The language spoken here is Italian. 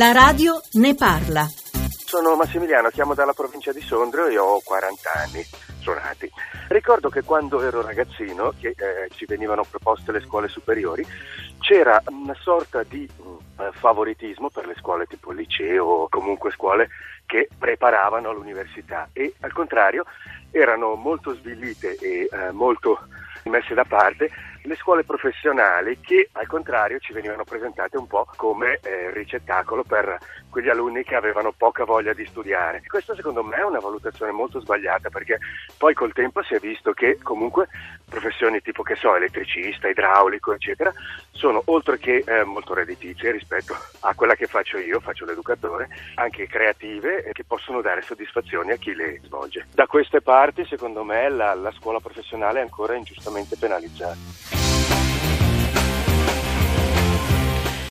La radio ne parla. Sono Massimiliano, chiamo dalla provincia di Sondrio e ho 40 anni suonati. Ricordo che quando ero ragazzino, che eh, ci venivano proposte le scuole superiori, c'era una sorta di eh, favoritismo per le scuole tipo liceo o comunque scuole che preparavano all'università e al contrario erano molto svillite e eh, molto messe da parte le scuole professionali che al contrario ci venivano presentate un po' come eh, ricettacolo per quegli alunni che avevano poca voglia di studiare. Questa secondo me è una valutazione molto sbagliata perché poi col tempo si è visto che comunque professioni tipo che so, elettricista, idraulico, eccetera, sono oltre che eh, molto redditizie rispetto a quella che faccio io, faccio l'educatore, anche creative e che possono dare soddisfazioni a chi le svolge. Da queste parti secondo me la, la scuola professionale è ancora ingiustamente penalizzata.